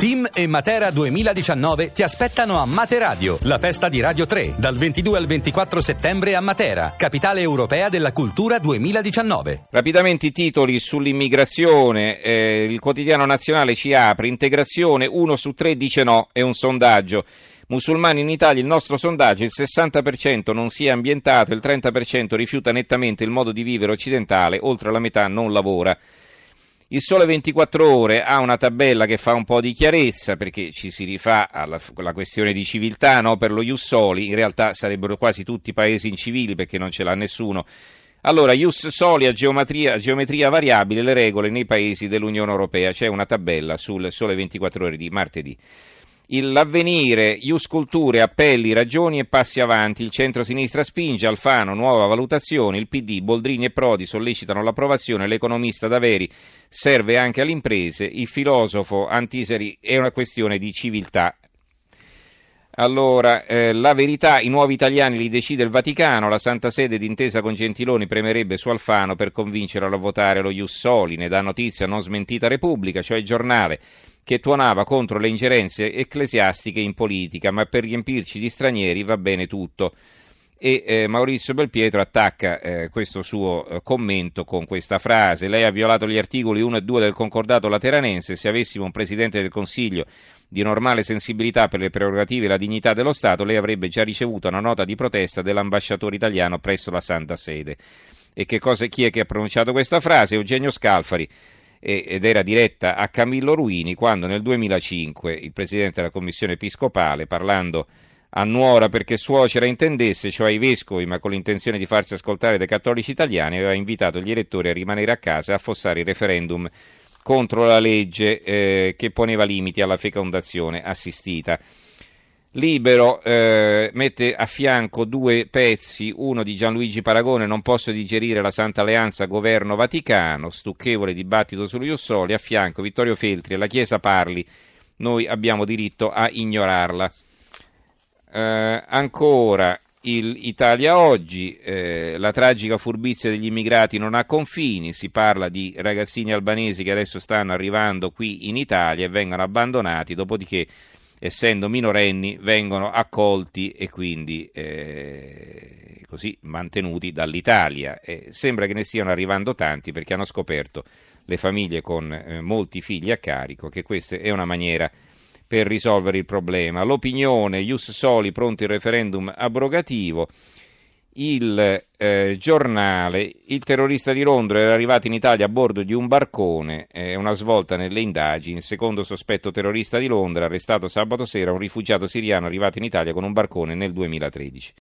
Team e Matera 2019 ti aspettano a Materadio, la festa di Radio 3, dal 22 al 24 settembre a Matera, capitale europea della cultura 2019. Rapidamente i titoli sull'immigrazione. Eh, il quotidiano nazionale ci apre. Integrazione, uno su tre dice no, è un sondaggio. Musulmani in Italia, il nostro sondaggio, il 60% non si è ambientato, il 30% rifiuta nettamente il modo di vivere occidentale, oltre la metà non lavora. Il Sole 24 Ore ha una tabella che fa un po' di chiarezza perché ci si rifà alla, alla questione di civiltà no? per lo Ius Soli, in realtà sarebbero quasi tutti paesi incivili perché non ce l'ha nessuno. Allora, Ius Soli a geometria, geometria variabile le regole nei paesi dell'Unione Europea, c'è una tabella sul Sole 24 Ore di martedì l'avvenire, Ius Culture, appelli, ragioni e passi avanti. Il centro-sinistra spinge, Alfano, nuova valutazione. Il PD, Boldrini e Prodi sollecitano l'approvazione. L'economista Daveri serve anche alle imprese. Il filosofo Antiseri è una questione di civiltà. Allora, eh, la verità, i nuovi italiani li decide il Vaticano, la Santa Sede d'intesa con Gentiloni premerebbe su Alfano per convincerlo a votare lo Ius Soli, ne dà notizia non smentita Repubblica, cioè il giornale che tuonava contro le ingerenze ecclesiastiche in politica, ma per riempirci di stranieri va bene tutto. E eh, Maurizio Belpietro attacca eh, questo suo eh, commento con questa frase: Lei ha violato gli articoli 1 e 2 del concordato lateranense. Se avessimo un presidente del Consiglio di normale sensibilità per le prerogative e la dignità dello Stato, lei avrebbe già ricevuto una nota di protesta dell'ambasciatore italiano presso la Santa Sede. E cosa, chi è che ha pronunciato questa frase? Eugenio Scalfari ed era diretta a Camillo Ruini quando nel 2005 il presidente della commissione episcopale, parlando a nuora perché suocera intendesse, cioè i vescovi, ma con l'intenzione di farsi ascoltare dai cattolici italiani, aveva invitato gli elettori a rimanere a casa e affossare il referendum contro la legge eh, che poneva limiti alla fecondazione assistita. Libero eh, mette a fianco due pezzi, uno di Gianluigi Paragone, non posso digerire la Santa Alleanza Governo-Vaticano, stucchevole dibattito sullo Jussoli, a fianco Vittorio Feltri la Chiesa parli, noi abbiamo diritto a ignorarla. Eh, ancora il Italia oggi, eh, la tragica furbizia degli immigrati non ha confini, si parla di ragazzini albanesi che adesso stanno arrivando qui in Italia e vengono abbandonati, dopodiché essendo minorenni, vengono accolti e quindi eh, così mantenuti dall'Italia. E sembra che ne stiano arrivando tanti perché hanno scoperto le famiglie con eh, molti figli a carico che questa è una maniera per risolvere il problema. L'opinione, Ius Soli, pronto il referendum abrogativo il eh, giornale, il terrorista di Londra era arrivato in Italia a bordo di un barcone, eh, una svolta nelle indagini, il secondo sospetto terrorista di Londra, arrestato sabato sera, un rifugiato siriano arrivato in Italia con un barcone nel 2013.